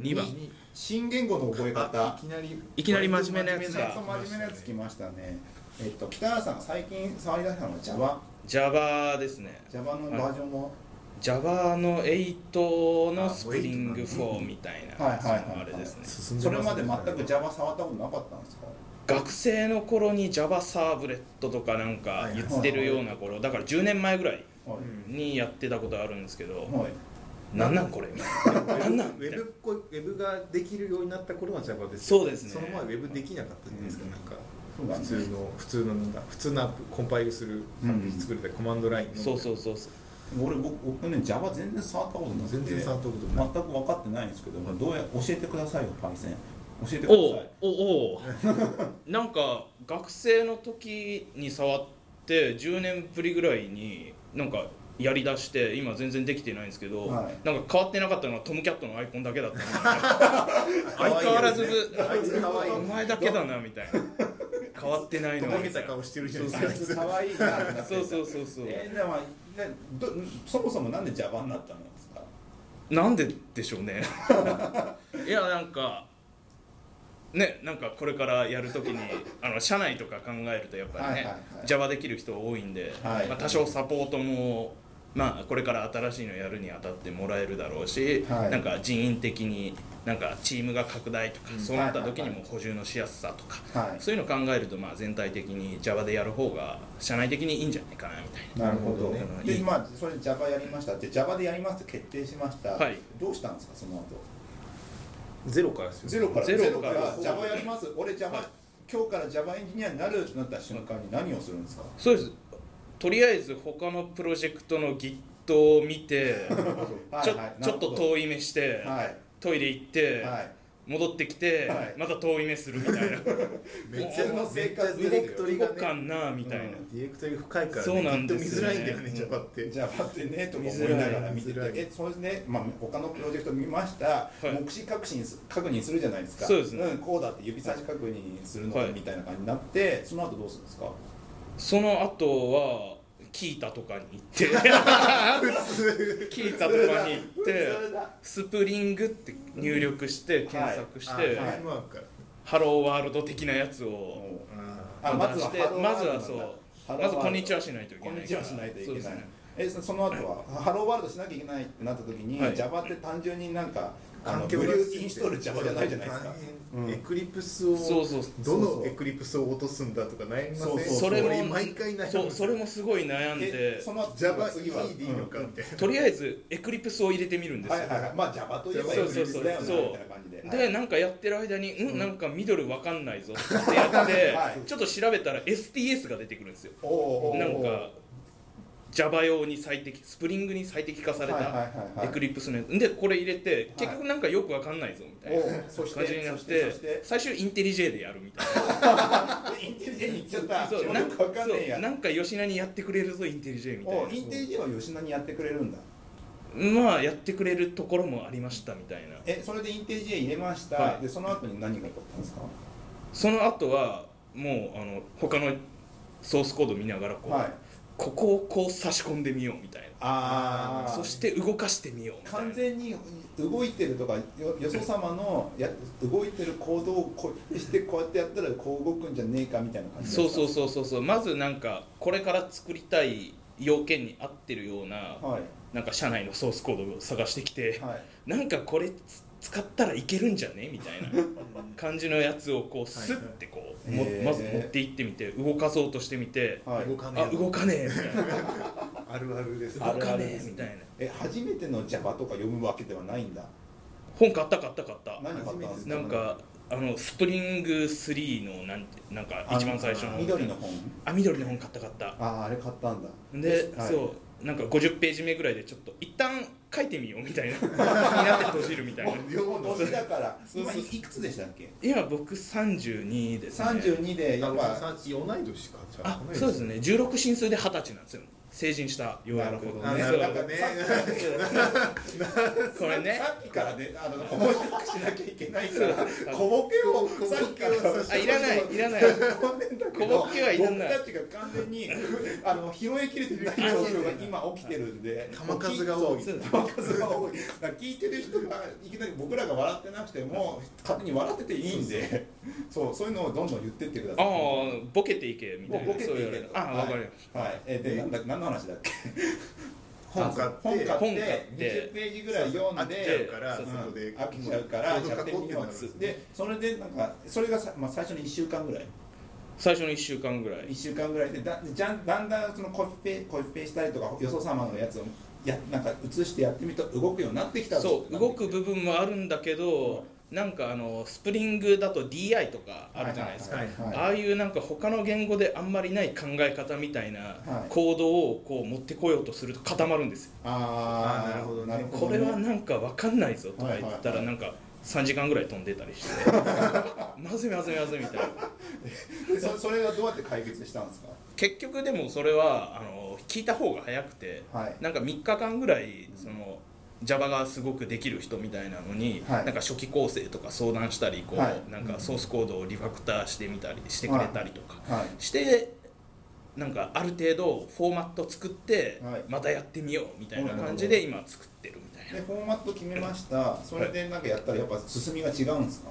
2番。新言語の覚え方。いきなりいきなり真面目なやつがそう真面目なやつ来ましたね。えっと北原さんが最近触り出したのは Java Java ですね。Java のバージョンも？Java の8のスプリング4みたいな。あれですね。それまで全く Java 触ったことなかったんですか？学生の頃に Java サーブレットとかなんか言ってるような頃。だから10年前ぐらいはいにやってたことあるんですけどはいなんなんこれな。なんなんウェブウェブができるようになった頃は Java ですそうですね。その前ウェブできなかったじゃないですか、なんかそうだね普通の普通のなんだ普通のアップコンパイルするアプリ作るでコマンドラインの。そうそうそうそう。俺僕僕ね Java 全然触ったことなくて。全然触ったことない全く分かってないん。ですけどどうや教えてくださいよパイセン。教えてくだおうさい。おうおう なんか学生の時に触って10年ぶりぐらいになんかやりだして今全然できてないんですけど、はい。なんか変わってなかったのはトムキャットのアイコンだけだったんで 相変わらずあいつ可愛いお前だけだなみたいな。変わってないのは。とぼけた顔してるじゃないですかつ可愛いなそうそうそうそう。えーでもねどそもそもなんで Java になったんですか？なんででしょうね。いやなんかねなんかこれからやるときにあの社内とか考えるとやっぱりね、はいはいはい。Java できる人多いんで、はい。まあ、多少サポートもまあこれから新しいのやるにあたってもらえるだろうし、はい。なんか人員的になんかチームが拡大とか、うん。そうなった時にも補充のしやすさとか、はいそういうのを考えるとまあ全体的に Java でやる方が社内的にいいんじゃないかなみたいな。なるほどね。でまあそれで Java やりましたって Java でやりますって決定しました、はい。どうしたんですかその後？ゼロからですよ。ゼロから。ゼロから。ゼロ Java やります。俺 Java、はい。今日から Java エンジニアになるってなった瞬間に何をするんですか？そうですとりあえず他のプロジェクトの Git を見て ちょちょっと遠い目して、はい。トイレ行って、はい。戻ってきて、はい。また遠い目するみたいな。めっちゃの生活ディレクトリがね動かんなみたいな、うんディレクトリ深いからそうなんですきっと見づらいんだよね。ってってねとか思い見づらないがら見てて見づらいえそうですね、まあ、他のプロジェクト見ました、い。目視確認す確認するじゃないですか。そうですね。ん、こうだって指差し確認するのはいみたいな感じになって、その後どうするんですか？その後はキータとかに行って。キータとかに行ってスプリングって入力して検索して、ハローワールド的なやつをまずはそう。まずこんにちはしないといけないこんにちはしないといけない。そうですね。えそその後はハローワールドしなきゃいけないってなった時に、はい。Java って単純になんかあの環境ブリューインストール Java じゃないじゃないですか。大うん。変エクリプスをそうそう。どのエクリプスを落とすんだとか悩みません。そうそう。それも俺毎回悩む。そうそれもすごい悩んえでその後 Java 次は E でいいのかみたいなとりあえずエクリプスを入れてみるんですよ、はいはいはい。まあ Java といえばそうそうそう。Eclipse だよねそう。みたいな感じで。でなんかやってる間にうんなんかミドルわかんないぞってやって、はい。ちょっと調べたら STS が出てくるんですよ。なんか Java 用に最適スプリングに最適化されたエクリプスのやつ。でこれ入れて結局なんかよくわかんないぞみたいな。感じになって最終インテリジェでやるみたい インテリジェに行っちゃった。なそうなんよくわかなんか吉田にやってくれるぞインテリジェみたいおインテリジェは吉田にやってくれるんだ。なまあやってくれるところもありましたみたいな。えそれでインテリジェ入れました、はい。でその後に何が起こったんですか？その後はもうあの他のソースコード見ながらこう、はいここをこう差し込んでみようみたいな。あそして動かしてみようみたいな。完全に動いてるとかよよそ様のや動いてる行動をこうしてこうやってやったらこう動くんじゃねえかみたいな感じそうそううそうそうそう。まずなんかこれから作りたい要件に合ってるようなはい。なんか社内のソースコードを探してきて、はい。なんかこれつ使ったらいけるんじゃね？みたいな感じのやつをこうスッてこう、もへー。まず持っていってみて動かそうとしてみて、はい。動かねえ。あ動かねえみたいな。あるあるです。動かねえみたいな。え初めての Java とか読むわけではないんだ？本買った買った買った。何買ったんですか？なんかあのスプリング3のなんてなんか一番最初の。緑の本？あ緑の本買った買った。あああれ買ったんだ。で、はい。そうなんか50ページ目ぐらいでちょっと一旦書いてみようみたいな。気になって閉じるみたいな。年だからそうそう。今いいくつでしたっけ？今僕32ですね。32でやっぱ。同い年か。じゃあそうですね。16進数で二十歳なんですよ成人したようやくなるほどあね。なるほどね。そう。これね。さっきからねあの面白くしなきゃいけないから小ボケをさっきからあいらないいらない。小小ボケはいらない。僕たちが完全にあの拾いきれてない状況が今起きてるんで 球数が多い。球数が多い。聞いてる人がいきなり僕らが笑ってなくても勝手に笑ってていいんで。そうそう。いうのをどんどん言ってってください。ああボケていけみたいな。ボケていそう言われるあわかりましはい、えーでなんだ何の話だっけ？本買って本買って本買って20ページぐらい読ん飽きちゃうで飽きちゃうからコード書こうってなるんでそれでなんかそれがさ、まあ、最初の1週間ぐらい？最初の1週間ぐらい。1週間ぐらいでだじゃんだんだんそのコピペコピペしたりとかよそ様のやつをやなんか映してやってみると動くようになってきたそう動く部分もあるんだけどなんかあのスプリングだと DI とかあるじゃないですか、はいはいああいうなんか他の言語であんまりない考え方みたいなはい。行動をこう持ってこようとすると固まるんですよ。あーあーなるほどね。これはなんか分かんないぞとか言ったらなんか3時間ぐらい飛んでたりして。まずいまずいまずいみたいな。でそそれはどうやって解決したんですか？結局でもそれはあの聞いた方が早くてはい。なんか3日間ぐらいその Java がすごくできる人みたいなのに、はい。なんか初期構成とか相談したりこう、はい。なんかソースコードをリファクターしてみたりしてくれたりとか、はい。してなんかある程度フォーマット作って、はい。またやってみようみたいな感じで今作ってるみたいな。でフォーマット決めました。それでなんかやったらやっぱ進みが違うんですか？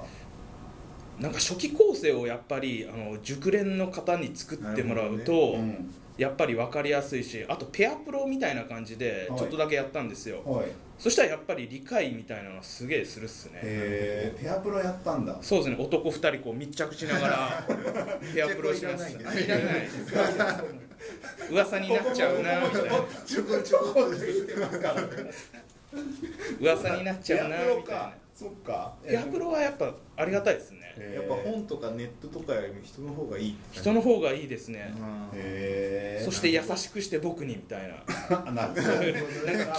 なんか初期構成をやっぱりあの熟練の方に作ってもらうと、なるうんやっぱり分かりやすいしあとペアプロみたいな感じではい。ちょっとだけやったんですよ、はい。そしたらやっぱり理解みたいなのすげえするっすね。えー、ペアプロやったんだ。そうですね。男2人こう密着しながら ペアプロしましいらないんです噂になっちゃうなみたいな。噂になっちゃうなみたいな。かそっか。ペアプロはやっぱありがたいですね。やっぱ本とかネットとかよりも人の方がいい人の方がいいですね。そして優しくして僕にみたいな。あ なんか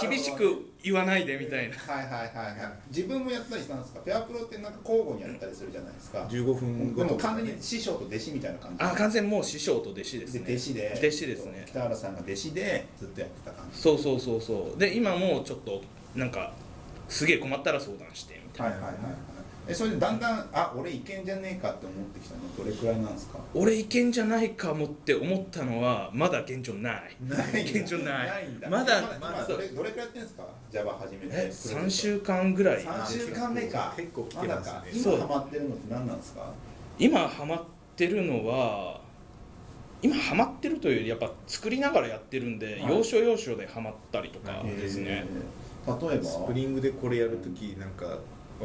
厳しく言わないでみたいな。はいはいはいはい。自分もやったりしたんですか？ペアプロってなんか交互にやったりするじゃないですか。15分で後完全に師匠と弟子みたいな感じ。あ完全にもう師匠と弟子ですでね弟子で。弟子ですね。北原さんが弟子でずっとやってた感じ。そうそうそうそう。で今もうちょっとなんかすげえ困ったら相談してみたいな、はいはいはいはい。えそれでだんだんあ俺いけんじゃねえかって思ってきたの？どれくらいなんですか？俺いけんじゃないかもって思ったのはまだ現状ない。ない現状ない。ないんだ。まだまだどれどれくらいやってんですか？Java 始めて。え3週間ぐらい。3週間目か。結構来まだてますね。かそう今ハマってるのって何なんですか？今ハマってるのは今ハマってるというよりやっぱ作りながらやってるんで、はい。要所要所でハマったりとかですね、えー。例えば？スプリングでこれやるときなんか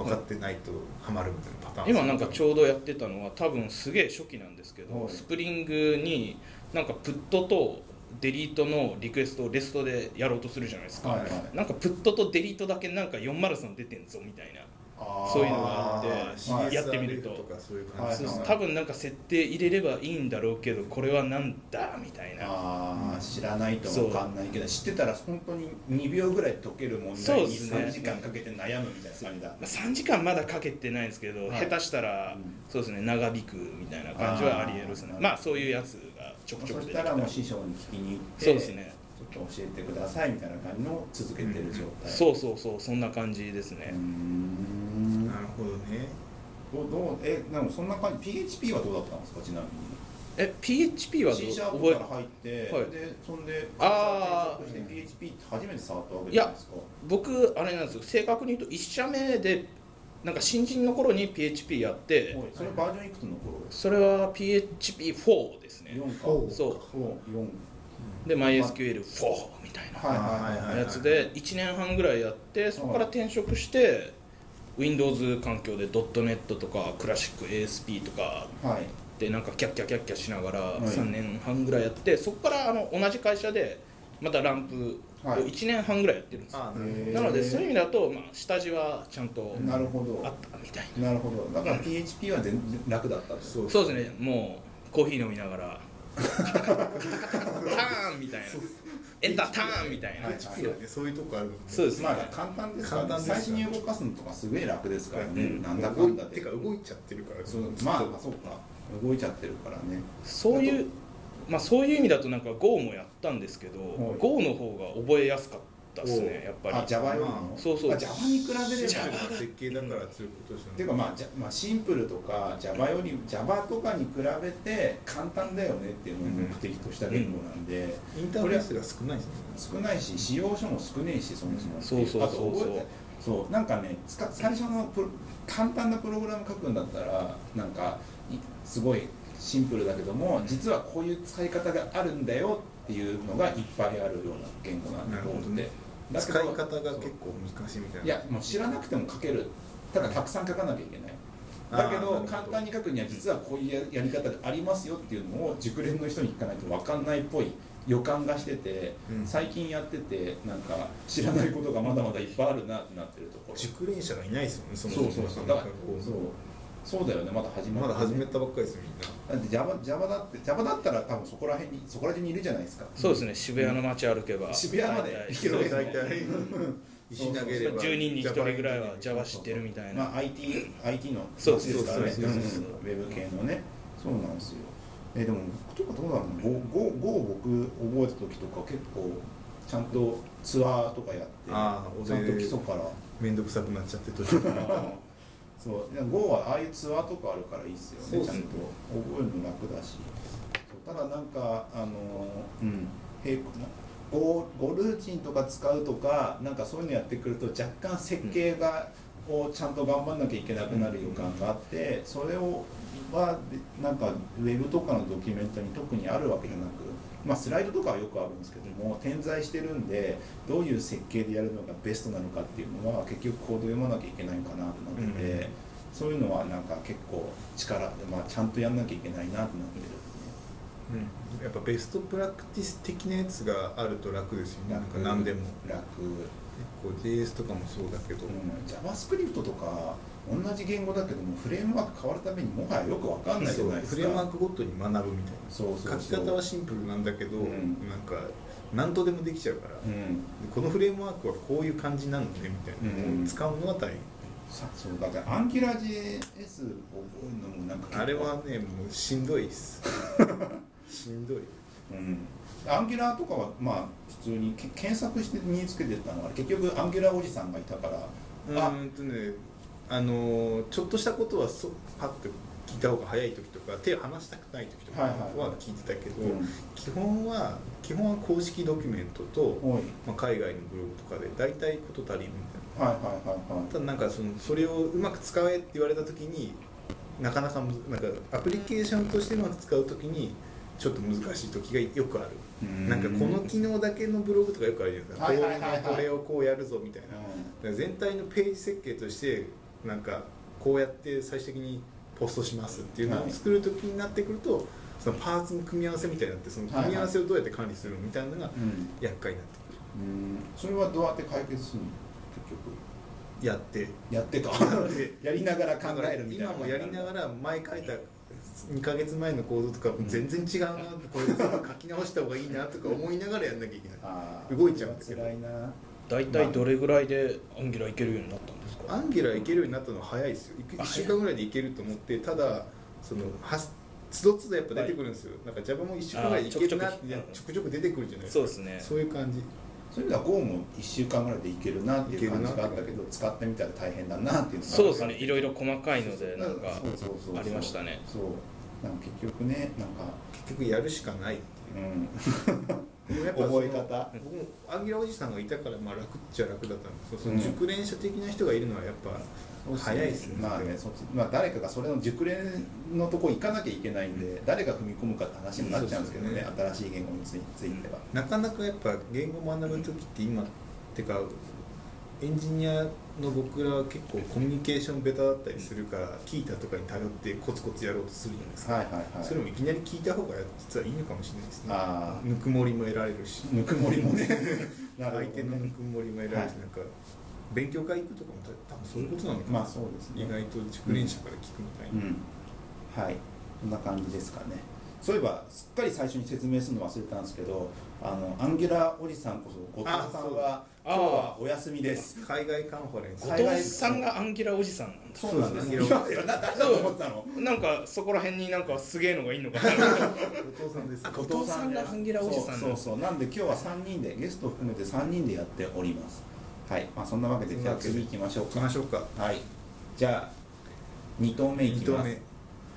分かってないとハマるみたいなパターン。今なんかちょうどやってたのは多分すげえ初期なんですけど、はい。スプリングになんかプットとデリートのリクエストをレストでやろうとするじゃないですか、はいはい。なんかプットとデリートだけなんか403出てんぞみたいなそういうのがあってはい。やってみると。多分なんか設定入れればいいんだろうけどこれはなんだみたいな。知らないと分かんないけど知ってたら本当に2秒ぐらい解ける問題にそうですね。3時間かけて悩むみたいな感じだ。まあ、3時間まだかけてないんですけど、はい。下手したら、うん。そうですね長引くみたいな感じはありえるですね。まあそういうやつがちょくちょそく出きしてたらもう師匠に聞きに行ってそうですね。ちょっと教えてくださいみたいな感じのを続けてる状態。そうそうそうそんな感じですね。うー、んほどね。どうどうえでもそんな感じ PHP はどうだったんですか？ちなみに。え PHP はどう？C シャープ覚えから入って、はい。でそんであー。転職して PHP って初めて触ったわけじゃないですか？僕あれなんですよ。正確に言うと1社目でなんか新人の頃に PHP やってはい。それバージョンいくつの頃？それは PHP4 ですね。4か。そう。4で MySQL4 みたいなやつで1年半ぐらいやってそこから転職して Windows 環境で .NET とかクラシック ASP とかはい。でなんかキャッキャキャッキャしながらい。3年半ぐらいやってそこからあの同じ会社でまたランプをはい。1年半ぐらいやってるんです。よあへー。なのでそういう意味だと、まあ、下地はちゃんとなるほど。あったみたいな。なるほど。だから PHP は全然楽だったとそうそうですね。もうコーヒー飲みながらターンみたいなエンターターンみたいな、はいはねそういうとこある。んでそうですね。まあ簡単ですから、ね、簡単ですから。最初に動かすのとかすげえ楽ですからね、うん。なんだかんだで。てか動いちゃってるから。そうまあそうか。動いちゃってるからね。そういうまあそういう意味だとなんか Go もやったんですけど、はい。Go の方が覚えやすかったったですねやっぱり。あ Java よりもそうそう。あ Java に比べれば。設計だから強いことですよね。っていうかまあ、じゃまあ、シンプルとか Java より Java とかに比べて簡単だよねっていうのを目的とした言語なんで、インターフェースが少ないですね。少ないし使用書も少ねえしそもそも。そうそうそう。そうあと覚えてそうなんかね最初のプロ簡単なプログラム書くんだったらなんかいすごいシンプルだけども実はこういう使い方があるんだよっていうのがいっぱいあるような言語なんだと思って、使い方が結構難しいみたいな。いやもう知らなくても書ける。ただたくさん書かなきゃいけない。だけど簡単に書くには実はこういうややり方がありますよっていうのを熟練の人に聞かないと分かんないっぽい。予感がしてて、うん。最近やっててなんか知らないことがまだまだいっぱいあるなってなってるところ。熟練者がいないですよねそもそうそうそう。だからそうそうだよねまだ始ままだ始めたたばっかりですよみんな。だって Java, Java だって Java だったら多分そこら辺にそこら辺にいるじゃないですか。そうですね渋谷の街歩けば渋谷まで大体。行けるわけ大体。石投げれば。10人に1人ぐらいは Java 知ってるみたいな、まあ IT, IT のそう街ですからね。そうそうそううん。ウェブ系のね。そうなんですよ。えでも僕とかどうだろうな Go, 僕覚えた時とか結構ちゃんとツアーとかやってあーちゃんと基礎から。面倒くさくなっちゃって途中から そう。Go はああいうツアーとかあるからいいっすよね。ね。ちゃんと覚えるの楽だし。ただなんかあのうん。平行な？Go ルーチンとか使うとかなんかそういうのやってくると若干設計が、をちゃんと頑張んなきゃいけなくなる予感があってそれをはなんかウェブとかのドキュメントに特にあるわけじゃなくまあ、スライドとかはよくあるんですけども点在してるんでどういう設計でやるのがベストなのかっていうのは結局コード読まなきゃいけないかなとなってて、うん。そういうのはなんか結構力、まあ、ちゃんとやんなきゃいけないなとなってるうん。やっぱベストプラクティス的なやつがあると楽ですよね。なんか何でも。楽、結構 JS とかもそうだけど、うん、JavaScript とか同じ言語だけどもフレームワーク変わるためにもはやよくわかんないじゃないですか。フレームワークごとに学ぶみたいなそうそう。書き方はシンプルなんだけど、うん。なんか何とでもできちゃうから、うん。このフレームワークはこういう感じなのねみたいなのを使うのは大変、さそうだからアンキュラ JS を覚えるのもなんかあれはねもうしんどいっす。しんどい。うん、 Angular とかはまあ普通にけ検索して身につけてたのは結局 Angular おじさんがいたからうーんとねあのーちょっとしたことはそパッと聞いた方が早い時とか手を離したくない時とかは聞いてたけど、うん。基本は基本は公式ドキュメントと、まあ、海外のブログとかで大体こと足りるみたいな。はいはいはいはい。ただなんかそのそれをうまく使えって言われた時になかなかなんかアプリケーションとしてうまく使う時にちょっと難しい時がよくある。うん。なんかこの機能だけのブログとかよくあるじゃないですか、これをこうやるぞみたいな。全体のページ設計としてなんかこうやって最終的にポストしますっていうのを作る時になってくると、そのパーツの組み合わせみたいになってその組み合わせをどうやって管理するのみたいなのがうん厄介になってくる。うん。それはどうやって解決するの？結やって。局やってか やりながら考えるみたいな。今もやりながら前書いた2か月前のコードとか全然違うな、これ全部書き直した方がいいなとか思いながらやんなきゃいけない。動いちゃうんですけど辛いな大体どれぐらいでアンギュラーいけるようになったんですか？アンギュラーいけるようになったのは早いですよ1週間ぐらいでいけると思ってただそのはつどつどやっぱ出てくるんですよ、なんか Java も1週間ぐらいでいけるなってちょくちょく出てくるじゃないですか。そうですね。そういう感じ。そういう意味では Go も1週間ぐらいでいけるなっていう感じがあったけど使ってみたら大変だなっていうのがそうですね。いろいろ細かいのでなんか。そうそうそうそう。ありましたね。そう。なんか結局ねなんか結局やるしかないっていう。うん覚え方。僕もアンギュラーおじさんがいたからまあ楽っちゃ楽だったんですけどそうん。の熟練者的な人がいるのはやっぱ早いですね。まあねそっち。まあ誰かがそれの熟練のとこ行かなきゃいけないんで誰が踏み込むかって話になっちゃうんですけどねそう新しい言語についついては。なかなかやっぱ言語を学ぶ時って今てかエンジニアの僕らは結構コミュニケーションベタだったりするから聞いたとかに頼ってコツコツやろうとするじゃないですか、はいはいはい。それもいきなり聞いた方が実はいいのかもしれないですね。あぬくもりも得られるし。ぬくもりもね。相手のぬねくもりも得られるし、はいなんか勉強会行くとかも多分そういうことなのかな、まあそうですね。意外と熟練者から聞くみたいな、うん。はい。こんな感じですかねそういえばすっかり最初に説明するの忘れたんですけどあのアンギュラおじさんこそ後藤さんはあ今日はお休みです。海外カンファレンス。後藤さんがアンギュラおじさんなんです。そうなんです。そうです。今いやな誰だと思ったの。なんかそこら辺になんかすげえのがいいのかな。後藤さんです。あ後藤さんがアンギュラおじさんそうそうそう。なんで今日は3人でゲストを含めて3人でやっております。はい。まあそんなわけでじゃあ次行きましょうか。行きましょうか。はい。じゃあ2投目いき2投ます目